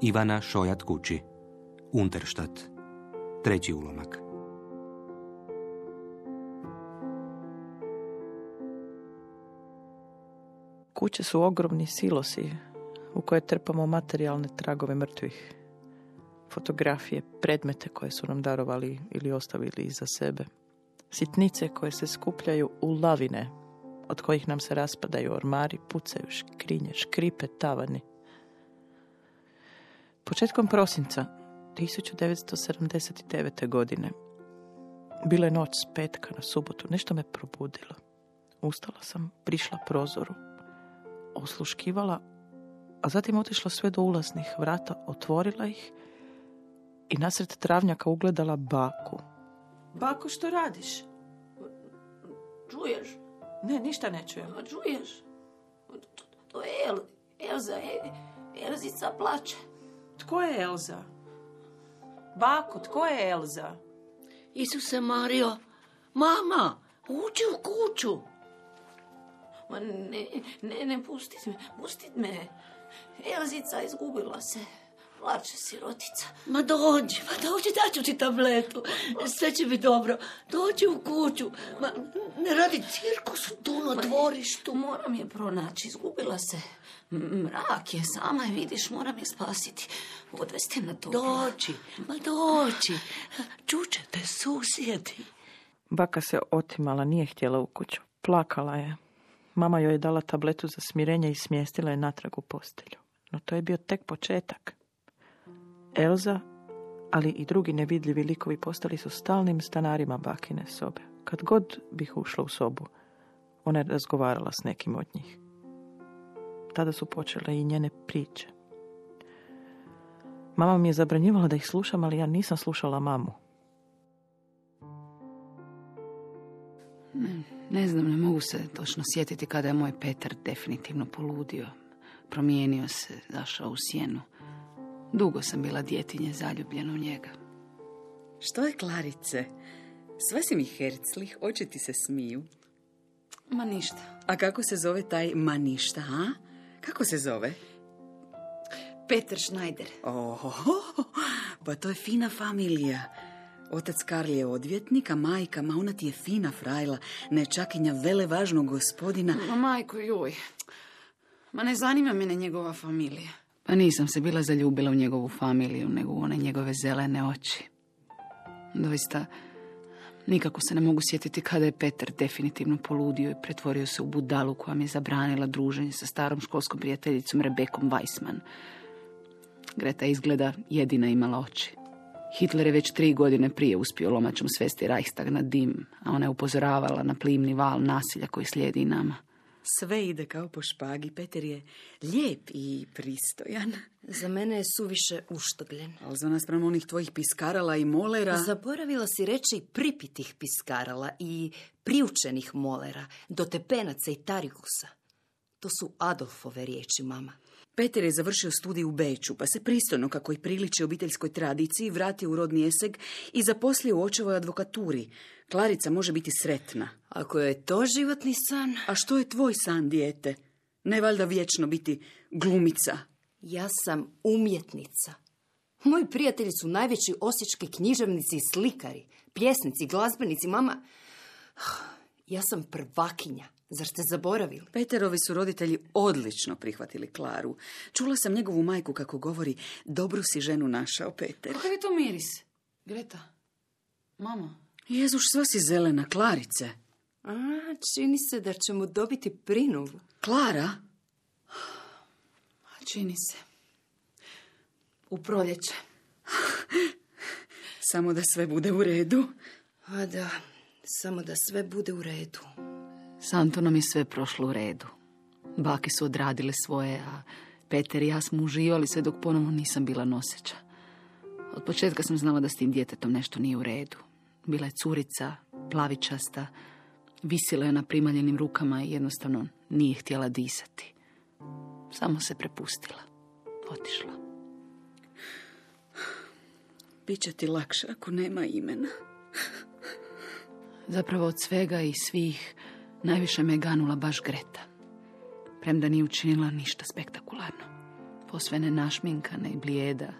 Ivana Šojat kući. Unterštat. Treći ulomak. Kuće su ogromni silosi u koje trpamo materijalne tragove mrtvih. Fotografije, predmete koje su nam darovali ili ostavili iza sebe. Sitnice koje se skupljaju u lavine, od kojih nam se raspadaju ormari, pucaju škrinje, škripe, tavani. Početkom prosinca 1979. godine bila je noć s petka na subotu. Nešto me probudilo. Ustala sam, prišla prozoru, osluškivala, a zatim otišla sve do ulaznih vrata, otvorila ih i nasred travnjaka ugledala baku. Bako, što radiš? Čuješ? Ne, ništa ne čujem. Čuješ? To, je El, Elza, e, Elzica plače. Tko je Elza? Bako, tko je Elza? Isuse Mario, mama, uđi u kuću. Ma ne, ne, ne, pustit me, pustit me. Elzica izgubila se. Plače sirotica. Ma dođi, ma dođi, daću ti tabletu. Sve će biti dobro. Dođi u kuću. Ma, ne radi cirkus tu na dvorištu. Moram je pronaći, izgubila se. Mrak je, sama je vidiš, moram je spasiti. Odvesti na to. Dođi, ma dođi. Čućete susjedi. Baka se otimala, nije htjela u kuću. Plakala je. Mama joj je dala tabletu za smirenje i smjestila je natrag u postelju. No to je bio tek početak. Elza, ali i drugi nevidljivi likovi postali su stalnim stanarima bakine sobe. Kad god bih ušla u sobu, ona je razgovarala s nekim od njih. Tada su počele i njene priče. Mama mi je zabranjivala da ih slušam, ali ja nisam slušala mamu. Ne znam, ne mogu se točno sjetiti kada je moj Petar definitivno poludio. Promijenio se, zašao u sjenu. Dugo sam bila djetinje zaljubljena u njega. Što je, Klarice? Sve si mi herclih, oči ti se smiju. Ma ništa. A kako se zove taj ma ništa, a? Kako se zove? Peter Schneider. Oho, pa to je fina familija. Otac Karl je odvjetnik, a majka, ma ona ti je fina frajla, nečakinja vele važnog gospodina. Ma majko, joj. Ma ne zanima mene njegova familija. Pa nisam se bila zaljubila u njegovu familiju, nego u one njegove zelene oči. Doista, nikako se ne mogu sjetiti kada je Petar definitivno poludio i pretvorio se u budalu koja mi je zabranila druženje sa starom školskom prijateljicom Rebekom Weissman. Greta izgleda jedina imala oči. Hitler je već tri godine prije uspio lomačom svesti Reichstag na dim, a ona je upozoravala na plimni val nasilja koji slijedi nama. Sve ide kao po špagi. Peter je lijep i pristojan. Za mene je suviše uštogljen. Ali za nas prema onih tvojih piskarala i molera... Zaboravila si reći pripitih piskarala i priučenih molera, do tepenaca i tarikusa. To su Adolfove riječi, mama. Peter je završio studij u Beču, pa se pristojno, kako i priliči obiteljskoj tradiciji, vratio u rodni eseg i zaposlio u očevoj advokaturi. Klarica može biti sretna. Ako je to životni san, A što je tvoj san, dijete? Ne valjda vječno biti glumica. ja sam umjetnica. Moji prijatelji su najveći osječki književnici i slikari, pjesnici, glazbenici, mama. Ja sam prvakinja. Zar ste zaboravili? Peterovi su roditelji odlično prihvatili Klaru. Čula sam njegovu majku kako govori, dobru si ženu našao, Peter. Kakav je to miris? Greta? Mama? Jezuš, sva si zelena, Klarice. A, čini se da ćemo dobiti prinovu. Klara? Čini se. U proljeće. Samo da sve bude u redu. A da, samo da sve bude u redu. S Antonom je sve prošlo u redu. Bake su odradile svoje, a Peter i ja smo uživali sve dok ponovno nisam bila noseća. Od početka sam znala da s tim djetetom nešto nije u redu. Bila je curica, plavičasta, visila je na primaljenim rukama i jednostavno nije htjela disati. Samo se prepustila. Otišla. Biće ti lakše ako nema imena. Zapravo od svega i svih najviše me je ganula baš Greta. Premda nije učinila ništa spektakularno. Posve našminkana i blijeda,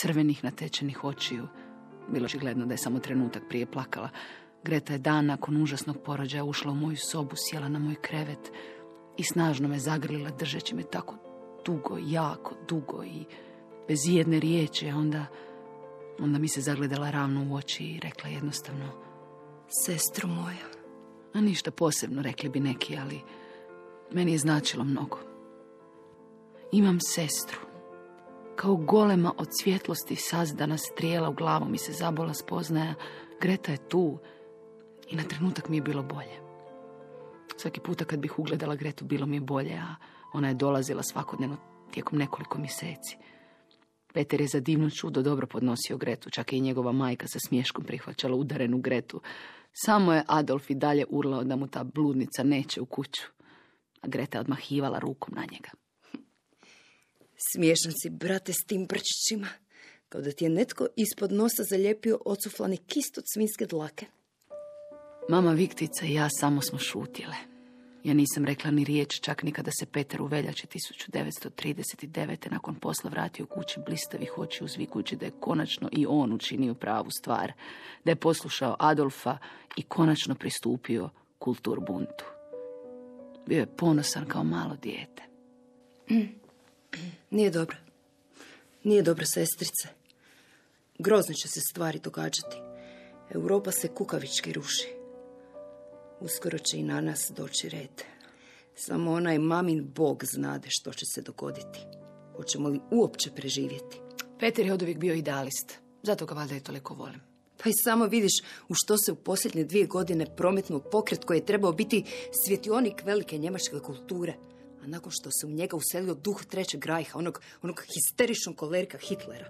crvenih natečenih očiju. Bilo gledno da je samo trenutak prije plakala. Greta je dan nakon užasnog porođaja ušla u moju sobu, sjela na moj krevet i snažno me zagrlila držeći me tako dugo, jako dugo i bez jedne riječi. Onda, onda mi se zagledala ravno u oči i rekla jednostavno Sestro moja. Ništa posebno, rekli bi neki, ali meni je značilo mnogo. Imam sestru. Kao golema od svjetlosti sazdana strijela u glavu mi se zabola spoznaja. Greta je tu i na trenutak mi je bilo bolje. Svaki puta kad bih ugledala Gretu bilo mi je bolje, a ona je dolazila svakodnevno tijekom nekoliko mjeseci. Peter je za divno čudo dobro podnosio Gretu, čak i njegova majka sa smješkom prihvaćala udarenu Gretu. Samo je Adolf i dalje urlao da mu ta bludnica neće u kuću, a Greta odmahivala rukom na njega. Smiješan si, brate, s tim brčićima. Kao da ti je netko ispod nosa zalijepio ocuflani kist od svinske dlake. Mama Viktica i ja samo smo šutjele. Ja nisam rekla ni riječ, čak ni kada se Peter u veljači 1939. nakon posla vratio kući blistavih oči uzvikujući da je konačno i on učinio pravu stvar, da je poslušao Adolfa i konačno pristupio kultur buntu. Bio je ponosan kao malo dijete. Nije dobro. Nije dobro, sestrice. Grozno će se stvari događati. Europa se kukavički ruši. Uskoro će i na nas doći red. Samo onaj mamin bog znade što će se dogoditi. Hoćemo li uopće preživjeti? Peter je od uvijek bio idealist. Zato ga valjda i toliko volim. Pa i samo vidiš u što se u posljednje dvije godine prometnuo pokret koji je trebao biti svjetionik velike njemačke kulture. A nakon što se u njega uselio duh trećeg rajha, onog, onog histeričnog kolerika Hitlera.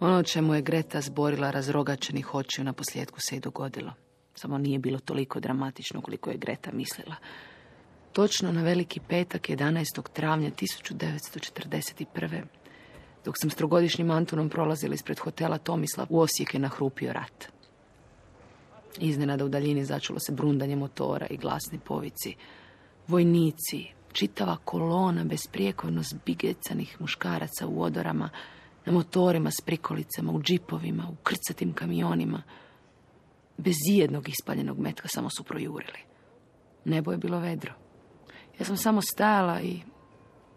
Ono čemu je Greta zborila razrogačenih očiju na posljedku se i dogodilo. Samo nije bilo toliko dramatično koliko je Greta mislila. Točno na veliki petak 11. travnja 1941. Dok sam s trogodišnjim Antonom prolazila ispred hotela Tomislav, u Osijek je nahrupio rat. Iznenada u daljini začulo se brundanje motora i glasni povici. Vojnici, čitava kolona besprijekorno zbigecanih muškaraca u odorama, na motorima s prikolicama, u džipovima, u krcatim kamionima. Bez jednog ispaljenog metka samo su projurili. Nebo je bilo vedro. Ja sam samo stajala i,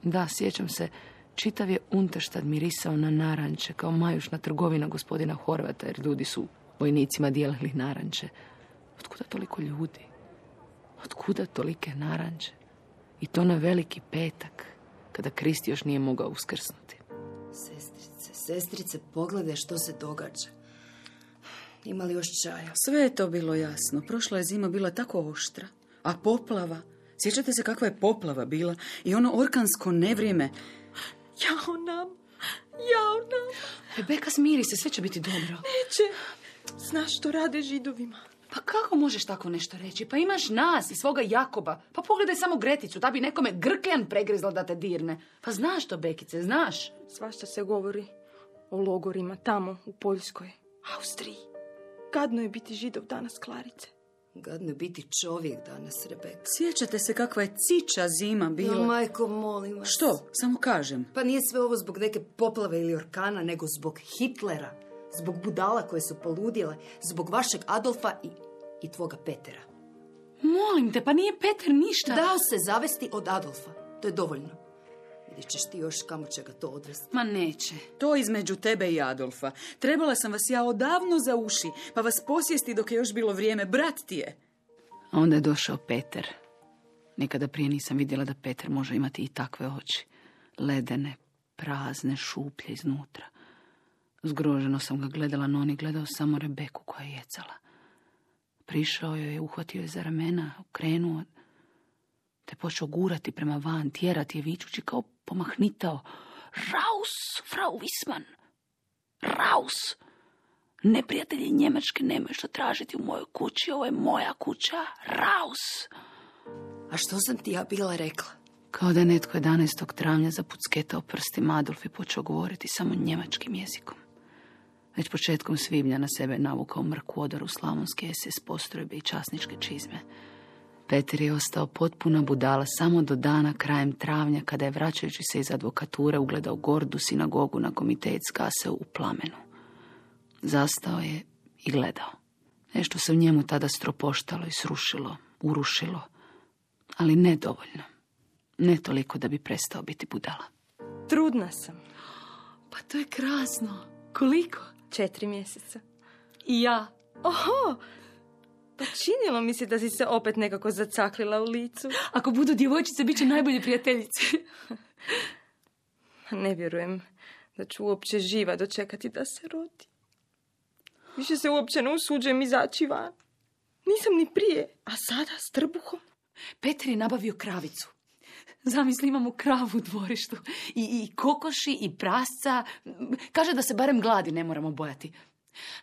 da, sjećam se, čitav je Unterštad mirisao na naranče, kao majušna trgovina gospodina Horvata, jer ljudi su vojnicima dijelili naranče. Otkuda toliko ljudi? Otkuda tolike naranče? I to na veliki petak, kada Krist još nije mogao uskrsnuti. Sestrice, sestrice, pogledaj što se događa. Ima li još čaja? Sve je to bilo jasno. Prošla je zima bila tako oštra. A poplava? Sjećate se kakva je poplava bila? I ono orkansko nevrijeme. Jao nam, jao nam. Rebeka, smiri se, sve će biti dobro. Neće. Znaš što rade židovima. Pa kako možeš tako nešto reći? Pa imaš nas i svoga Jakoba. Pa pogledaj samo Greticu, da bi nekome grkljan pregrizla da te dirne. Pa znaš to, Bekice, znaš. Svašta se govori o logorima tamo u Poljskoj, Austriji. Gadno je biti židov danas, Klarice. Gadno je biti čovjek danas, Rebeka. Sjećate se kakva je ciča zima bila? Jo, majko, molim vas. Što? Samo kažem. Pa nije sve ovo zbog neke poplave ili orkana, nego zbog Hitlera. Zbog budala koje su poludjele. Zbog vašeg Adolfa i, i tvoga Petera. Molim te, pa nije Peter ništa. Dao se zavesti od Adolfa. To je dovoljno. Vidjet ćeš ti još kamo će ga to odvesti. Ma neće. To između tebe i Adolfa. Trebala sam vas ja odavno za uši, pa vas posjesti dok je još bilo vrijeme. Brat ti je. A onda je došao Peter. Nikada prije nisam vidjela da Peter može imati i takve oči. Ledene, prazne, šuplje iznutra. Zgroženo sam ga gledala, no on je gledao samo Rebeku koja je jecala. Prišao joj je, uhvatio je za ramena, okrenuo, te počeo gurati prema van, tjerati je vičući kao pomahnitao. Raus, frau Wisman! Raus! Neprijatelji Njemačke nemaju što tražiti u mojoj kući, ovo je moja kuća. Raus! A što sam ti ja bila rekla? Kao da je netko 11. travnja zapucketao prstima Adolf i počeo govoriti samo njemačkim jezikom. Već početkom svibnja na sebe navukao mrku odaru slavonske SS postrojbe i časničke čizme. Peter je ostao potpuna budala samo do dana krajem travnja kada je vraćajući se iz advokature ugledao gordu sinagogu na komitet skase u plamenu. Zastao je i gledao. Nešto se u njemu tada stropoštalo i srušilo, urušilo, ali ne dovoljno. Ne toliko da bi prestao biti budala. Trudna sam. Pa to je krasno. Koliko? Četiri mjeseca. I ja. Oho! Pa činilo mi se da si se opet nekako zacaklila u licu. Ako budu djevojčice, bit će najbolje prijateljice. Ne vjerujem da ću uopće živa dočekati da se rodi. Više se uopće ne usuđujem izaći van. Nisam ni prije, a sada s trbuhom. Peter je nabavio kravicu. Zamisli, imamo kravu u dvorištu. I, I kokoši, i prasca. Kaže da se barem gladi ne moramo bojati.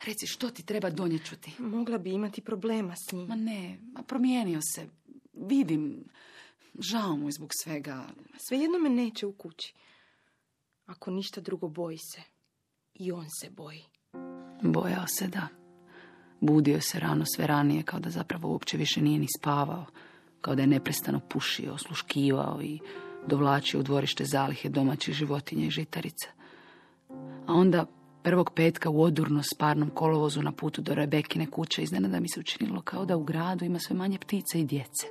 Reci, što ti treba donjeću ti? Mogla bi imati problema s njim. Ma ne, ma promijenio se. Vidim, žao mu je zbog svega. Svejedno me neće u kući. Ako ništa drugo, boji se. I on se boji. Bojao se da. Budio se rano sve ranije, kao da zapravo uopće više nije ni spavao. Kao da je neprestano pušio, osluškivao i dovlačio u dvorište zalihe domaćih životinja i žitarica. A onda prvog petka u odurno sparnom kolovozu na putu do Rebekine kuće iznenada mi se učinilo kao da u gradu ima sve manje ptice i djece.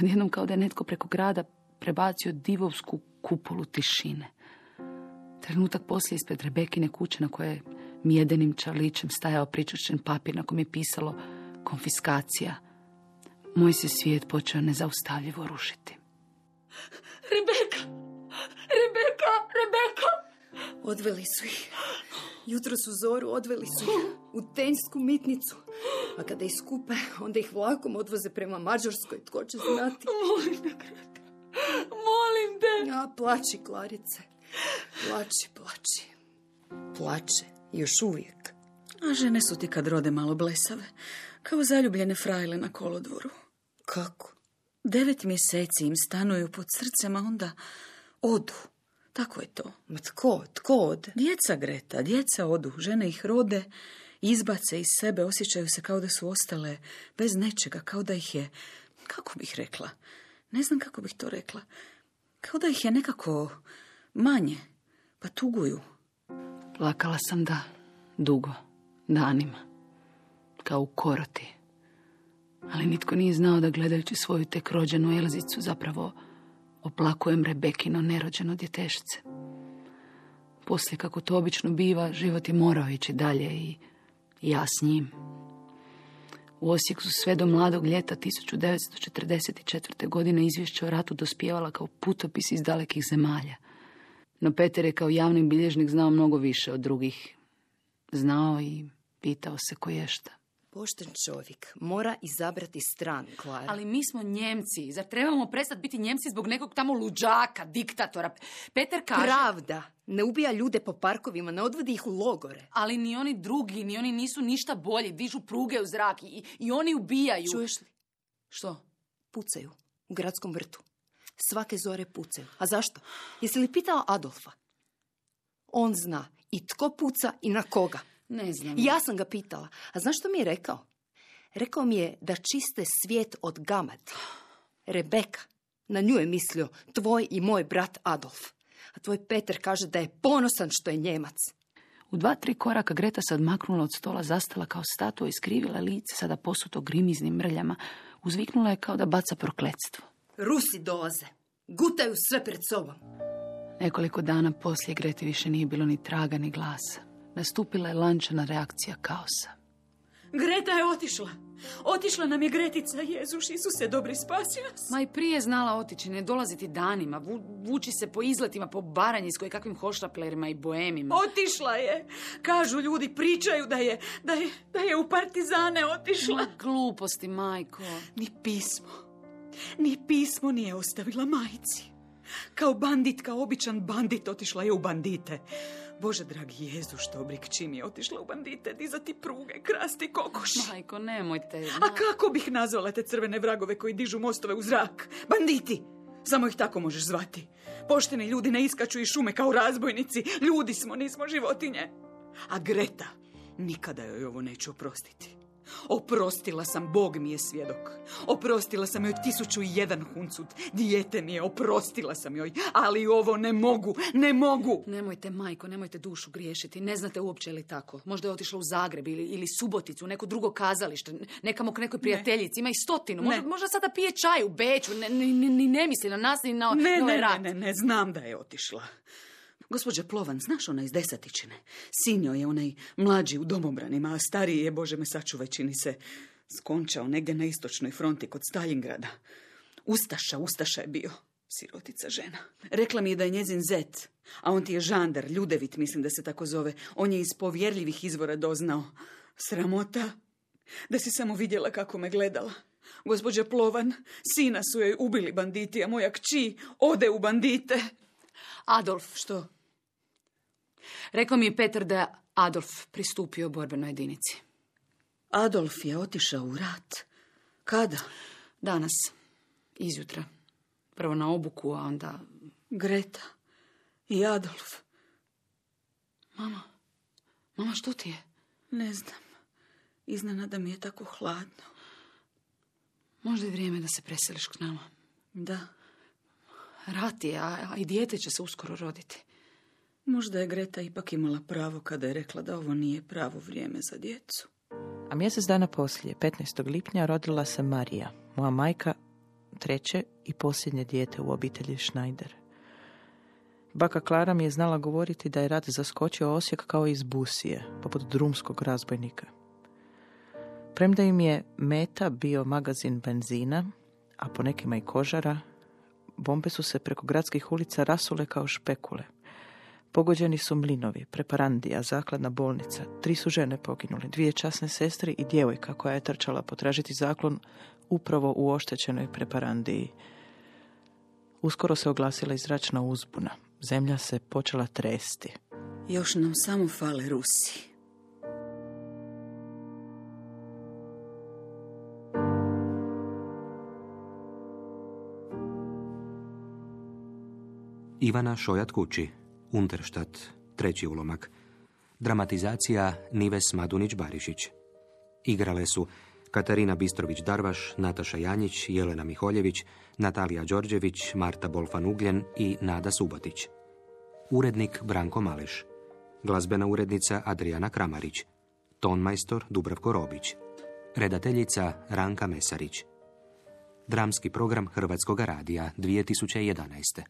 Odjednom kao da je netko preko grada prebacio divovsku kupolu tišine. Trenutak poslije ispred Rebekine kuće na koje je mjedenim čarlićem stajao pričušćen papir na kojem je pisalo konfiskacija. Moj se svijet počeo nezaustavljivo rušiti. Rebeka! Rebeka! Rebeka! Odveli su ih. Jutro su zoru odveli su u tenjsku mitnicu. A kada ih skupe, onda ih vlakom odvoze prema Mađarskoj. Tko će znati? Molim te, Greta. Molim te. Ja, plači, Klarice. Plači, plači. Plače. Još uvijek. A žene su ti kad rode malo blesave, kao zaljubljene frajle na kolodvoru. Kako? Devet mjeseci im stanuju pod srcem, a onda odu. Tako je to. Ma tko? Tko ode? Djeca Greta, djeca odu, žene ih rode, izbace iz sebe, osjećaju se kao da su ostale bez nečega, kao da ih je, kako bih rekla, ne znam kako bih to rekla, kao da ih je nekako manje, pa tuguju. Plakala sam da, dugo, danima, kao u koroti. Ali nitko nije znao da gledajući svoju tek rođenu Elzicu zapravo oplakujem Rebekino nerođeno djetešce. Poslije, kako to obično biva, život je morao ići dalje i ja s njim. U Osijeku su sve do mladog ljeta 1944. godine izvješće o ratu dospijevala kao putopis iz dalekih zemalja. No Peter je kao javni bilježnik znao mnogo više od drugih. Znao i pitao se ko ješta. Pošten čovjek mora izabrati stranu, Klara. Ali mi smo Njemci. Zar trebamo prestati biti Njemci zbog nekog tamo luđaka, diktatora? Peter kaže... Pravda. Ne ubija ljude po parkovima, ne odvodi ih u logore. Ali ni oni drugi, ni oni nisu ništa bolji. Dižu pruge u zrak i, i oni ubijaju. Čuješ li? Što? Pucaju. U gradskom vrtu. Svake zore pucaju. A zašto? Jesi li pitao Adolfa? On zna i tko puca i na koga. Ne znam. Ja sam ga pitala. A znaš što mi je rekao? Rekao mi je da čiste svijet od gamad. Rebeka. Na nju je mislio tvoj i moj brat Adolf. A tvoj Peter kaže da je ponosan što je Njemac. U dva, tri koraka Greta se odmaknula od stola, zastala kao statua, iskrivila lice, sada posuto grimiznim mrljama. Uzviknula je kao da baca prokletstvo. Rusi dolaze. Gutaju sve pred sobom. Nekoliko dana poslije Greti više nije bilo ni traga ni glasa. Nastupila je lančana reakcija kaosa. Greta je otišla. Otišla nam je Gretica, Jezuš, Isuse, dobri, spasi nas. Ma i prije znala otići, ne dolaziti danima, vu, vući se po izletima, po baranji s kakvim hoštaplerima i boemima. Otišla je. Kažu ljudi, pričaju da je, da je, da je u partizane otišla. Ma gluposti, majko. Ni pismo, ni pismo nije ostavila majici. Kao bandit, kao običan bandit otišla je u bandite. Bože, dragi Jezu, što brik čim je otišla u bandite, dizati pruge, krasti kokoši. Majko, nemojte. A kako bih nazvala te crvene vragove koji dižu mostove u zrak? Banditi! Samo ih tako možeš zvati. Pošteni ljudi ne iskaču iz šume kao razbojnici. Ljudi smo, nismo životinje. A Greta, nikada joj ovo neću oprostiti. Oprostila sam, Bog mi je svjedok. Oprostila sam joj tisuću i jedan huncut. Dijete mi je, oprostila sam joj. Ali ovo ne mogu, ne mogu. Nemojte, majko, nemojte dušu griješiti. Ne znate uopće li tako. Možda je otišla u Zagreb ili, ili Suboticu, neko drugo kazalište, nekamo k nekoj prijateljici. Ima i stotinu. Možda, Ne. možda sada pije čaj u Beću. Ne, ni ne misli na nas, ni na, Ne, na ovaj ne, ne, ne, ne, znam da je otišla. Gospođa Plovan, znaš ona iz Desetičine? Sin joj je onaj mlađi u domobranima, a stariji je, Bože me sačuvaj, čini se, skončao negdje na istočnoj fronti kod Stalingrada. Ustaša, Ustaša je bio, sirotica žena. Rekla mi je da je njezin zet, a on ti je žandar, Ljudevit, mislim da se tako zove. On je iz povjerljivih izvora doznao. Sramota, da si samo vidjela kako me gledala. Gospođa Plovan, sina su joj ubili banditi, a moja kći ode u bandite. Adolf, Što? Rekao mi je Petar da je Adolf pristupio borbenoj jedinici. Adolf je otišao u rat. Kada? Danas, izjutra. Prvo na obuku, a onda... Greta i Adolf. Mama, mama, što ti je? Ne znam. Iznenada mi je tako hladno. Možda je vrijeme da se preseliš k nama. Da, Rat je, a, a i dijete će se uskoro roditi. Možda je Greta ipak imala pravo kada je rekla da ovo nije pravo vrijeme za djecu. A mjesec dana poslije, 15. lipnja, rodila se Marija, moja majka, treće i posljednje dijete u obitelji Schneider. Baka Klara mi je znala govoriti da je rat zaskočio Osijek kao iz busije, poput drumskog razbojnika. Premda im je meta bio magazin benzina, a po nekima i kožara, bombe su se preko gradskih ulica rasule kao špekule. Pogođeni su mlinovi, preparandija, zakladna bolnica. Tri su žene poginule, dvije časne sestre i djevojka koja je trčala potražiti zaklon upravo u oštećenoj preparandiji. Uskoro se oglasila i zračna uzbuna. Zemlja se počela tresti. Još nam samo fale Rusi. Ivana Šojat Kući, Unterštat, treći ulomak. Dramatizacija Nives Madunić-Barišić. Igrale su Katarina Bistrović-Darvaš, Nataša Janjić, Jelena Miholjević, Natalija Đorđević, Marta Bolfan-Ugljen i Nada Subotić. Urednik Branko Maleš. Glazbena urednica Adriana Kramarić. Tonmajstor Dubravko Robić. Redateljica Ranka Mesarić. Dramski program Hrvatskog radija 2011.